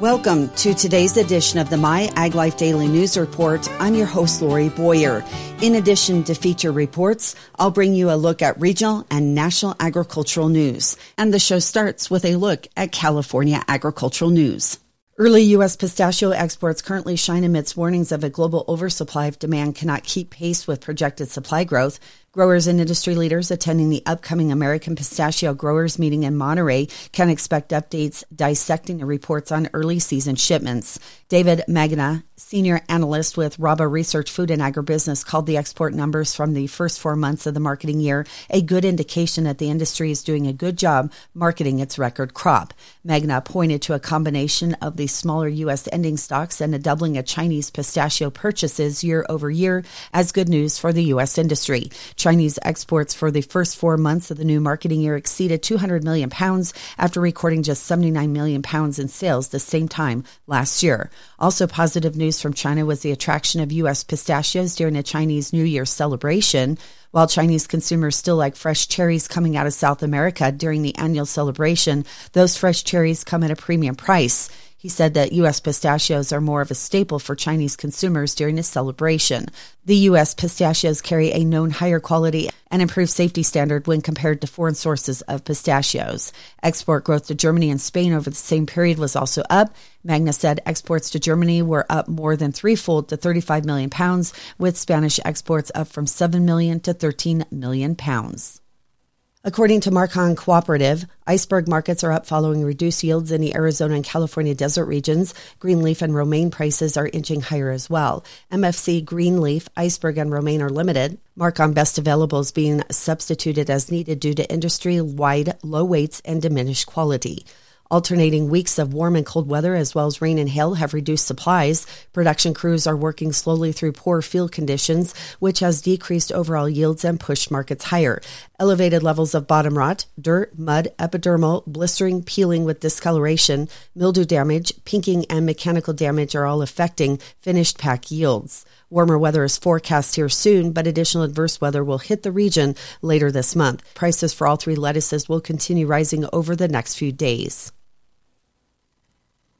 Welcome to today's edition of the My Ag Life Daily News Report. I'm your host, Lori Boyer. In addition to feature reports, I'll bring you a look at regional and national agricultural news. And the show starts with a look at California agricultural news. Early U.S. pistachio exports currently shine amidst warnings of a global oversupply of demand cannot keep pace with projected supply growth. Growers and industry leaders attending the upcoming American Pistachio Growers meeting in Monterey can expect updates dissecting the reports on early season shipments. David Magana, senior analyst with Rabo Research Food and Agribusiness, called the export numbers from the first four months of the marketing year a good indication that the industry is doing a good job marketing its record crop. Magana pointed to a combination of the smaller U.S. ending stocks and a doubling of Chinese pistachio purchases year over year as good news for the U.S. industry. Chinese exports for the first four months of the new marketing year exceeded 200 million pounds after recording just 79 million pounds in sales the same time last year. Also, positive news from China was the attraction of U.S. pistachios during a Chinese New Year celebration. While Chinese consumers still like fresh cherries coming out of South America during the annual celebration, those fresh cherries come at a premium price. He said that U.S. pistachios are more of a staple for Chinese consumers during this celebration. The U.S. pistachios carry a known higher quality and improved safety standard when compared to foreign sources of pistachios. Export growth to Germany and Spain over the same period was also up. Magana said exports to Germany were up more than threefold to 35 million pounds, with Spanish exports up from 7 million to 13 million pounds. According to Markon Cooperative, iceberg markets are up following reduced yields in the Arizona and California desert regions. Greenleaf and romaine prices are inching higher as well. MFC Greenleaf, iceberg, and romaine are limited. Markon best available is being substituted as needed due to industry wide low weights and diminished quality. Alternating weeks of warm and cold weather, as well as rain and hail, have reduced supplies. Production crews are working slowly through poor field conditions, which has decreased overall yields and pushed markets higher. Elevated levels of bottom rot, dirt, mud, epidermal, blistering, peeling with discoloration, mildew damage, pinking, and mechanical damage are all affecting finished pack yields. Warmer weather is forecast here soon, but additional adverse weather will hit the region later this month. Prices for all three lettuces will continue rising over the next few days.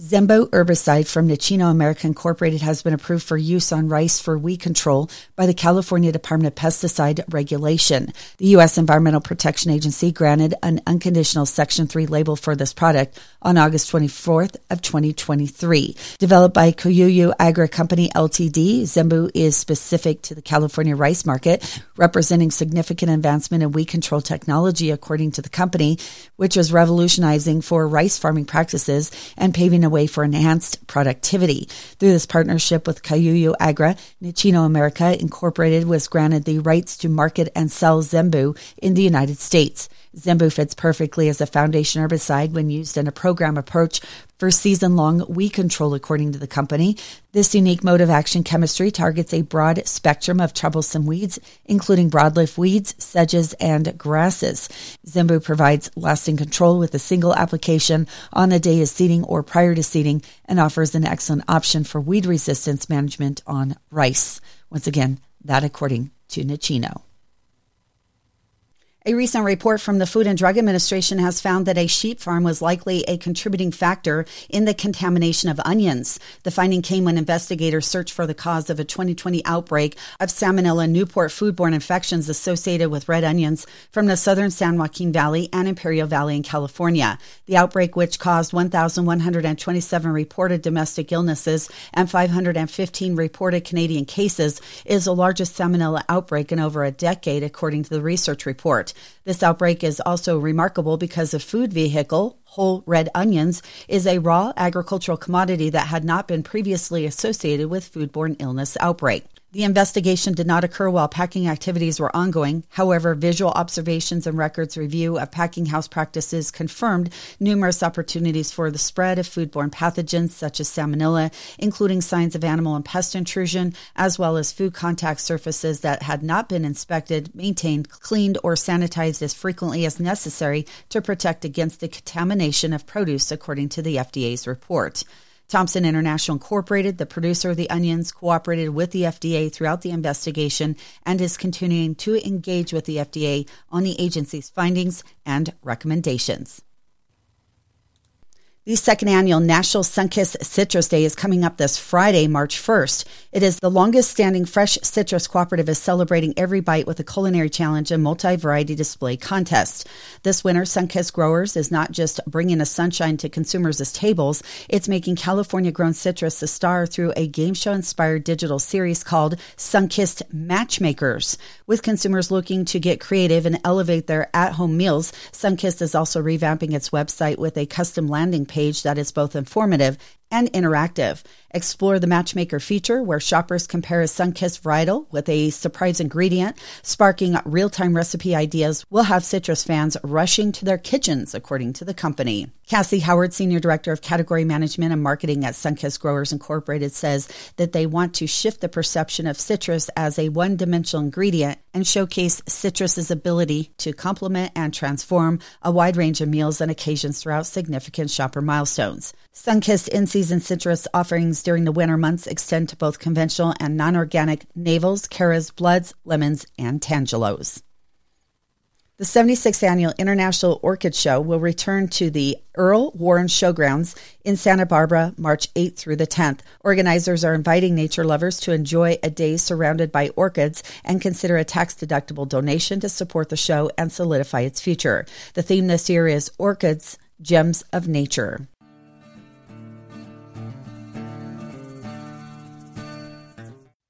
Zembu herbicide from Nichino America Incorporated has been approved for use on rice for weed control by the California Department of Pesticide Regulation. The U.S. Environmental Protection Agency granted an unconditional Section 3 label for this product on August 24th of 2023. Developed by Kyoyu Agri Company Ltd., Zembu is specific to the California rice market, representing significant advancement in weed control technology according to the company, which is revolutionizing for rice farming practices and paving a way for enhanced productivity. Through this partnership with Kyoyu Agri, Nichino America Incorporated was granted the rights to market and sell Zembu in the United States. Zembu fits perfectly as a foundation herbicide when used in a program approach for season long weed control, according to the company. This unique mode of action chemistry targets a broad spectrum of troublesome weeds, including broadleaf weeds, sedges, and grasses. Zembu provides lasting control with a single application on the day of seeding or prior to seeding and offers an excellent option for weed resistance management on rice. Once again, that according to Nichino. A recent report from the Food and Drug Administration has found that a sheep farm was likely a contributing factor in the contamination of onions. The finding came when investigators searched for the cause of a 2020 outbreak of Salmonella Newport foodborne infections associated with red onions from the southern San Joaquin Valley and Imperial Valley in California. The outbreak, which caused 1,127 reported domestic illnesses and 515 reported Canadian cases, is the largest Salmonella outbreak in over a decade, according to the research report. This outbreak is also remarkable because a food vehicle, whole red onions, is a raw agricultural commodity that had not been previously associated with foodborne illness outbreak. The investigation did not occur while packing activities were ongoing. However, visual observations and records review of packing house practices confirmed numerous opportunities for the spread of foodborne pathogens such as salmonella, including signs of animal and pest intrusion, as well as food contact surfaces that had not been inspected, maintained, cleaned, or sanitized as frequently as necessary to protect against the contamination of produce, according to the FDA's report. Thompson International Incorporated, the producer of the onions, cooperated with the FDA throughout the investigation and is continuing to engage with the FDA on the agency's findings and recommendations. The second annual National Sunkist Citrus Day is coming up this Friday, March 1st. It is the longest standing fresh citrus cooperative is celebrating every bite with a culinary challenge and multi-variety display contest. This winter, Sunkist Growers is not just bringing a sunshine to consumers' tables, it's making California grown citrus a star through a game show inspired digital series called Sunkist Matchmakers. With consumers looking to get creative and elevate their at home meals, Sunkist is also revamping its website with a custom landing page that is both informative and interactive. Explore the Matchmaker feature where shoppers compare a Sunkist varietal with a surprise ingredient, sparking real time recipe ideas will have citrus fans rushing to their kitchens, according to the company. Cassie Howard, Senior Director of Category Management and Marketing at Sunkist Growers Incorporated, says that they want to shift the perception of citrus as a one dimensional ingredient and showcase citrus's ability to complement and transform a wide range of meals and occasions throughout significant shopper milestones. Sunkist in season citrus offerings during the winter months extend to both conventional and non organic navels, caras, bloods, lemons, and tangelos. The 76th annual International Orchid Show will return to the Earl Warren Showgrounds in Santa Barbara March 8th through the 10th. Organizers are inviting nature lovers to enjoy a day surrounded by orchids and consider a tax deductible donation to support the show and solidify its future. The theme this year is Orchids, Gems of Nature.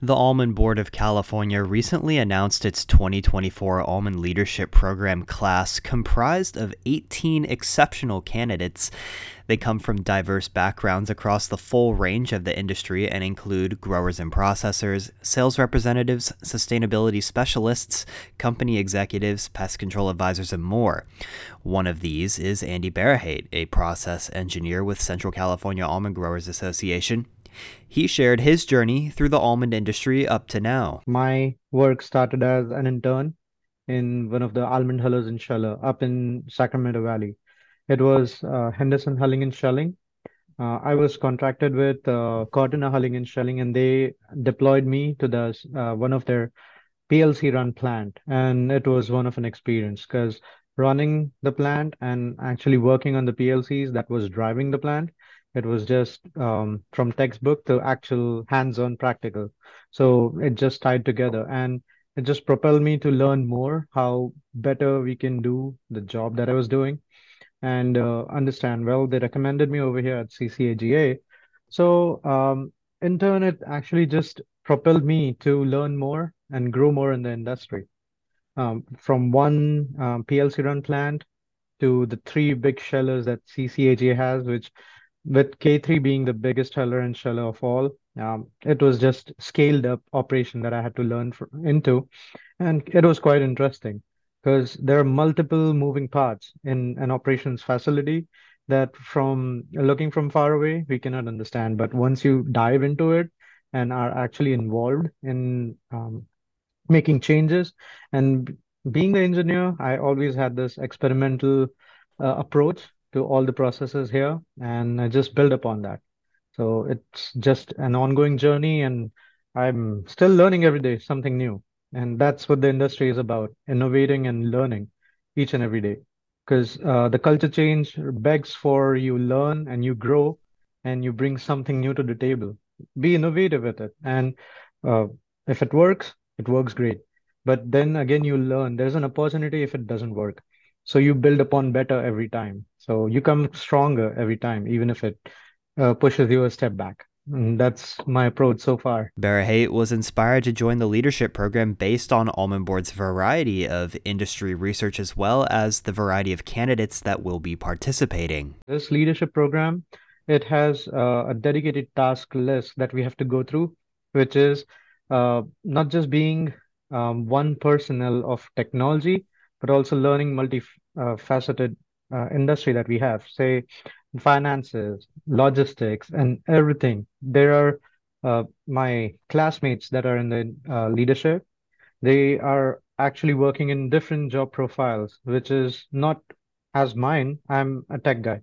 The Almond Board of California recently announced its 2024 Almond Leadership Program class comprised of 18 exceptional candidates. They come from diverse backgrounds across the full range of the industry and include growers and processors, sales representatives, sustainability specialists, company executives, pest control advisors, and more. One of these is Andy Barahate, a process engineer with Central California Almond Growers Association. He shared his journey through the almond industry up to now. My work started as an intern in one of the almond hullers in Scheller up in Sacramento Valley. It was uh, Henderson Hulling and Shelling. Uh, I was contracted with uh, Cortina Hulling and Shelling, and they deployed me to the uh, one of their PLC run plant, and it was one of an experience because running the plant and actually working on the PLCs that was driving the plant it was just um, from textbook to actual hands-on practical. So it just tied together and it just propelled me to learn more how better we can do the job that I was doing and uh, understand. Well, they recommended me over here at CCAGA. So um, it actually just propelled me to learn more and grow more in the industry. Um, from one um, PLC run plant to the three big shellers that CCAGA has, which with K3 being the biggest huller and sheller of all, um, it was just scaled up operation that I had to learn for, into. And it was quite interesting because there are multiple moving parts in an operations facility that from looking from far away, we cannot understand. But once you dive into it and are actually involved in um, making changes and being the engineer, I always had this experimental uh, approach to all the processes here and I just build upon that. So it's just an ongoing journey and I'm still learning every day something new. And that's what the industry is about, innovating and learning each and every day. Because uh, the culture change begs for you learn and you grow and you bring something new to the table. Be innovative with it. And uh, if it works, it works great. But then again, you learn there's an opportunity if it doesn't work. So you build upon better every time. So you come stronger every time, even if it uh, pushes you a step back. And that's my approach so far. Barahate was inspired to join the leadership program based on Almond Board's variety of industry research as well as the variety of candidates that will be participating. This leadership program, it has uh, a dedicated task list that we have to go through, which is uh, not just being um, one personnel of technology, but also learning multifaceted uh, industry that we have, say finances, logistics, and everything. There are uh, my classmates that are in the uh, leadership. They are actually working in different job profiles, which is not as mine. I'm a tech guy,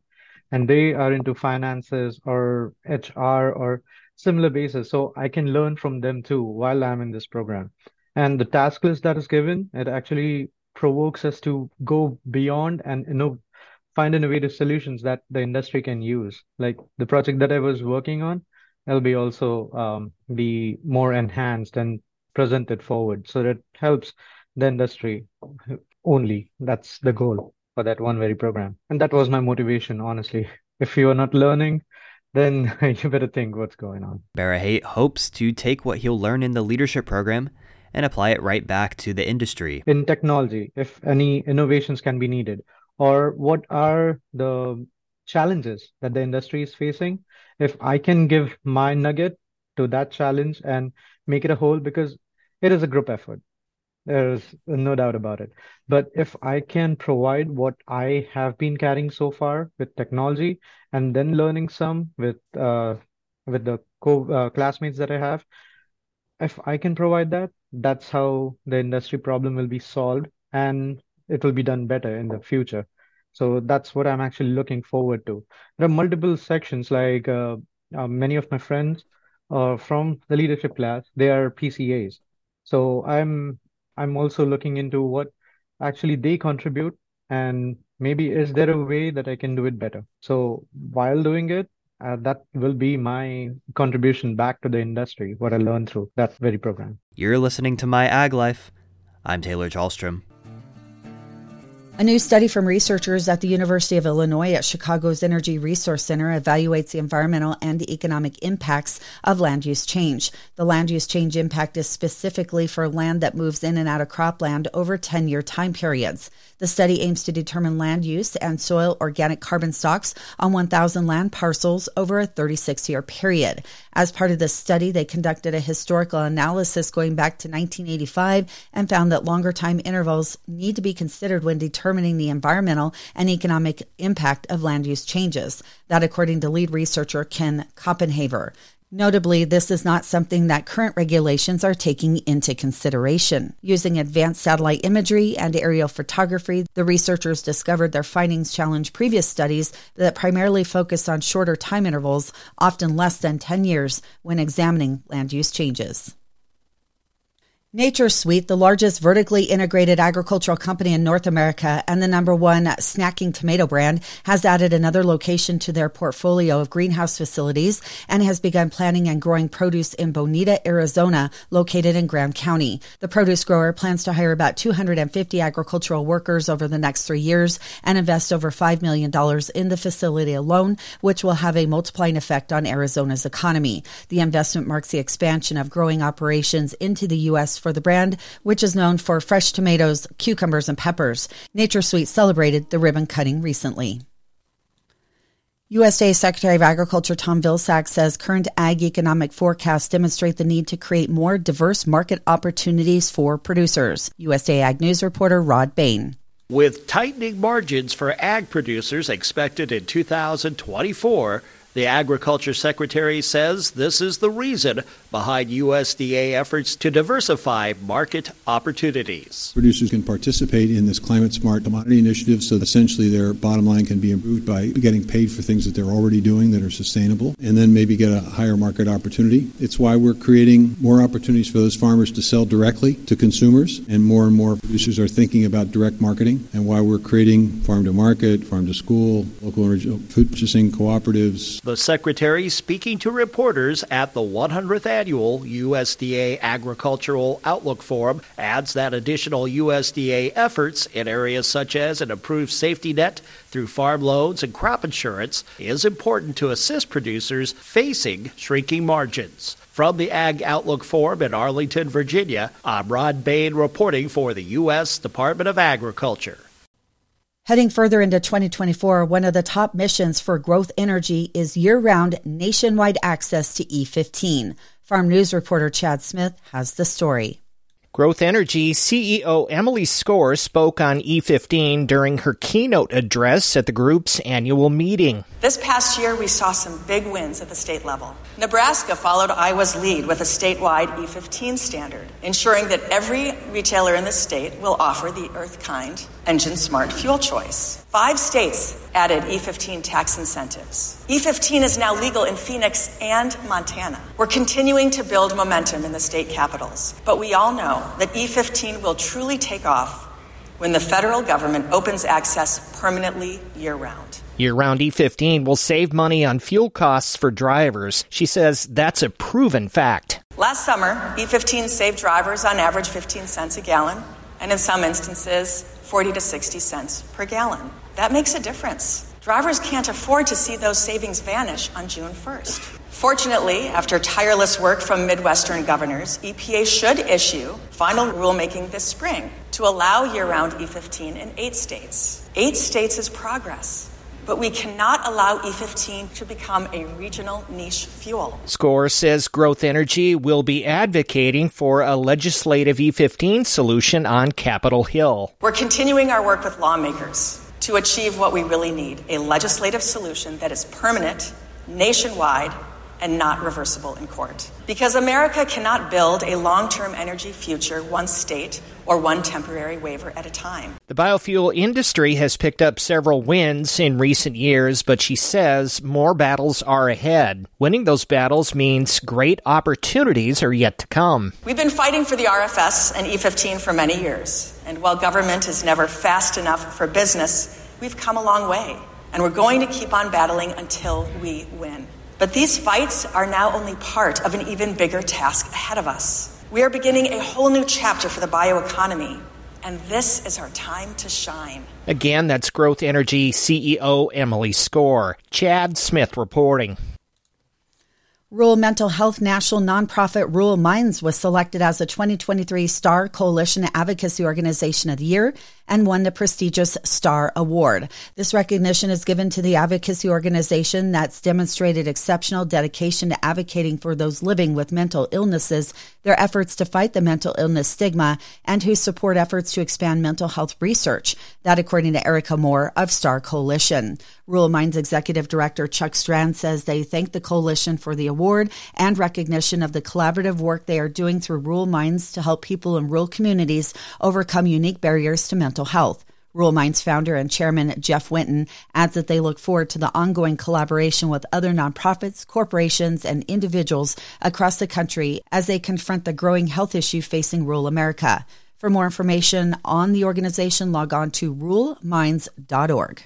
and they are into finances or HR or similar basis. So I can learn from them too while I'm in this program. And the task list that is given, it actually provokes us to go beyond and know find innovative solutions that the industry can use. Like the project that I was working on, it'll be also um, be more enhanced and presented forward so that helps the industry only. That's the goal for that one very program. And that was my motivation, honestly. If you are not learning, then you better think what's going on. Barahate hopes to take what he'll learn in the leadership program and apply it right back to the industry. In technology, if any innovations can be needed, or what are the challenges that the industry is facing, if I can give my nugget to that challenge and make it a whole, because it is a group effort. There's no doubt about it. But if I can provide what I have been carrying so far with technology and then learning some with uh, with the co uh, classmates that I have, if I can provide that, that's how the industry problem will be solved and it will be done better in the future. So that's what I'm actually looking forward to. There are multiple sections, like uh, uh, many of my friends uh, from the leadership class, they are PCAs. So I'm I'm also looking into what actually they contribute and maybe is there a way that I can do it better. So while doing it, uh, that will be my contribution back to the industry, what I learned through that very program. You're listening to My Ag Life. I'm Taylor Chalstrom. A new study from researchers at the University of Illinois at Chicago's Energy Resource Center evaluates the environmental and economic impacts of land use change. The land use change impact is specifically for land that moves in and out of cropland over 10 year time periods. The study aims to determine land use and soil organic carbon stocks on 1,000 land parcels over a 36 year period. As part of the study, they conducted a historical analysis going back to 1985 and found that longer time intervals need to be considered when determining the environmental and economic impact of land use changes. That, according to lead researcher Ken Copenhaver. Notably, this is not something that current regulations are taking into consideration. Using advanced satellite imagery and aerial photography, the researchers discovered their findings challenge previous studies that primarily focused on shorter time intervals, often less than 10 years, when examining land use changes. NatureSweet, the largest vertically integrated agricultural company in North America and the number one snacking tomato brand, has added another location to their portfolio of greenhouse facilities and has begun planting and growing produce in Bonita, Arizona, located in Graham County. The produce grower plans to hire about 250 agricultural workers over the next three years and invest over $5 million in the facility alone, which will have a multiplying effect on Arizona's economy. The investment marks the expansion of growing operations into the U.S for the brand, which is known for fresh tomatoes, cucumbers, and peppers. Nature Sweet celebrated the ribbon cutting recently. USDA Secretary of Agriculture Tom Vilsack says current ag economic forecasts demonstrate the need to create more diverse market opportunities for producers. USDA Ag News reporter Rod Bain. With tightening margins for ag producers expected in 2024, the Agriculture Secretary says this is the reason behind USDA efforts to diversify market opportunities. Producers can participate in this climate smart commodity initiative so essentially their bottom line can be improved by getting paid for things that they're already doing that are sustainable and then maybe get a higher market opportunity. It's why we're creating more opportunities for those farmers to sell directly to consumers and more and more producers are thinking about direct marketing and why we're creating farm to market, farm to school, local food purchasing cooperatives, the Secretary speaking to reporters at the 100th annual USDA Agricultural Outlook Forum adds that additional USDA efforts in areas such as an improved safety net through farm loans and crop insurance is important to assist producers facing shrinking margins. From the Ag Outlook Forum in Arlington, Virginia, I'm Rod Bain reporting for the U.S. Department of Agriculture. Heading further into 2024, one of the top missions for Growth Energy is year round nationwide access to E15. Farm News reporter Chad Smith has the story. Growth Energy CEO Emily Skor spoke on E15 during her keynote address at the group's annual meeting. This past year, we saw some big wins at the state level. Nebraska followed Iowa's lead with a statewide E15 standard, ensuring that every retailer in the state will offer the Earthkind Engine Smart fuel choice. Five states added E15 tax incentives. E15 is now legal in Phoenix and Montana. We're continuing to build momentum in the state capitals, but we all know that E15 will truly take off when the federal government opens access permanently year round. Year round E15 will save money on fuel costs for drivers. She says that's a proven fact. Last summer, E15 saved drivers on average 15 cents a gallon, and in some instances, 40 to 60 cents per gallon. That makes a difference. Drivers can't afford to see those savings vanish on June 1st. Fortunately, after tireless work from Midwestern governors, EPA should issue final rulemaking this spring to allow year round E15 in eight states. Eight states is progress but we cannot allow E15 to become a regional niche fuel. Skor says Growth Energy will be advocating for a legislative E15 solution on Capitol Hill. We're continuing our work with lawmakers to achieve what we really need a legislative solution that is permanent, nationwide, and not reversible in court. Because America cannot build a long term energy future one state or one temporary waiver at a time. The biofuel industry has picked up several wins in recent years, but she says more battles are ahead. Winning those battles means great opportunities are yet to come. We've been fighting for the RFS and E15 for many years, and while government is never fast enough for business, we've come a long way, and we're going to keep on battling until we win. But these fights are now only part of an even bigger task ahead of us. We are beginning a whole new chapter for the bioeconomy, and this is our time to shine. Again, that's Growth Energy CEO Emily Skor. Chad Smith reporting. Rural Mental Health National Nonprofit Rural Minds was selected as the 2023 Star Coalition Advocacy Organization of the Year and won the prestigious Star Award. This recognition is given to the advocacy organization that's demonstrated exceptional dedication to advocating for those living with mental illnesses, their efforts to fight the mental illness stigma, and who support efforts to expand mental health research. That according to Erica Moore of Star Coalition. Rural Minds Executive Director Chuck Strand says they thank the coalition for the award and recognition of the collaborative work they are doing through Rural Minds to help people in rural communities overcome unique barriers to mental health. Rural Minds founder and chairman Jeff Winton adds that they look forward to the ongoing collaboration with other nonprofits, corporations, and individuals across the country as they confront the growing health issue facing rural America. For more information on the organization, log on to ruralminds.org.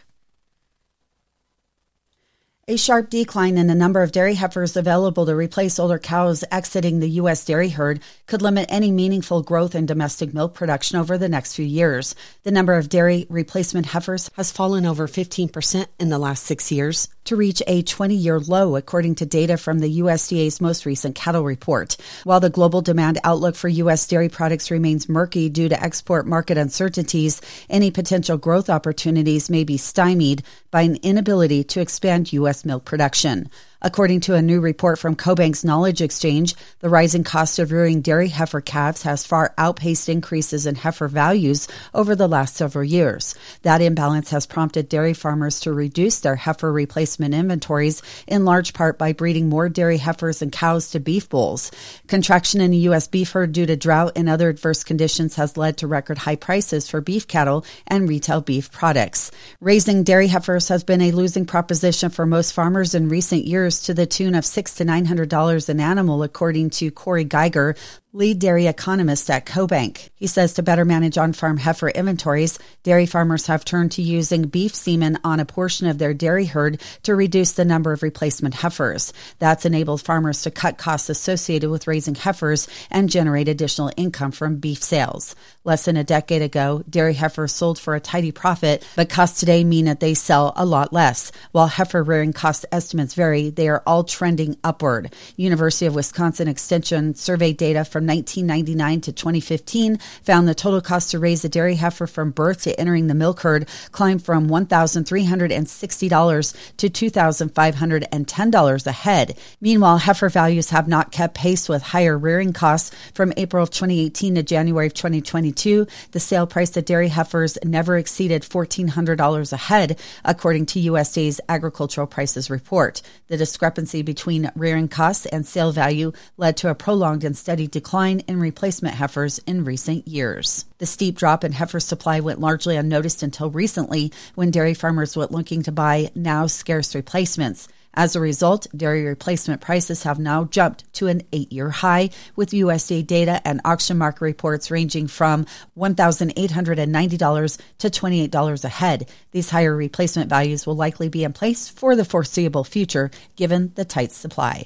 A sharp decline in the number of dairy heifers available to replace older cows exiting the U.S. dairy herd could limit any meaningful growth in domestic milk production over the next few years. The number of dairy replacement heifers has fallen over 15% in the last six years to reach a 20 year low, according to data from the USDA's most recent cattle report. While the global demand outlook for U.S. dairy products remains murky due to export market uncertainties, any potential growth opportunities may be stymied by an inability to expand U.S. milk production. According to a new report from CoBank's Knowledge Exchange, the rising cost of rearing dairy heifer calves has far outpaced increases in heifer values over the last several years. That imbalance has prompted dairy farmers to reduce their heifer replacement inventories in large part by breeding more dairy heifers and cows to beef bulls. Contraction in the U.S. beef herd due to drought and other adverse conditions has led to record high prices for beef cattle and retail beef products. Raising dairy heifers has been a losing proposition for most farmers in recent years to the tune of six to nine hundred dollars an animal, according to Corey Geiger, lead dairy economist at CoBank. He says to better manage on farm heifer inventories, dairy farmers have turned to using beef semen on a portion of their dairy herd to reduce the number of replacement heifers. That's enabled farmers to cut costs associated with raising heifers and generate additional income from beef sales. Less than a decade ago, dairy heifers sold for a tidy profit, but costs today mean that they sell a lot less. While heifer rearing cost estimates vary, they are all trending upward. University of Wisconsin Extension survey data from from 1999 to 2015 found the total cost to raise a dairy heifer from birth to entering the milk herd climbed from $1,360 to $2,510 a head. Meanwhile, heifer values have not kept pace with higher rearing costs from April of 2018 to January of 2022. The sale price of dairy heifers never exceeded $1,400 a head, according to USDA's agricultural prices report. The discrepancy between rearing costs and sale value led to a prolonged and steady decline decline in replacement heifers in recent years. The steep drop in heifer supply went largely unnoticed until recently when dairy farmers were looking to buy now scarce replacements. As a result, dairy replacement prices have now jumped to an eight year high, with USDA data and auction market reports ranging from $1,890 to $28 a head. These higher replacement values will likely be in place for the foreseeable future, given the tight supply.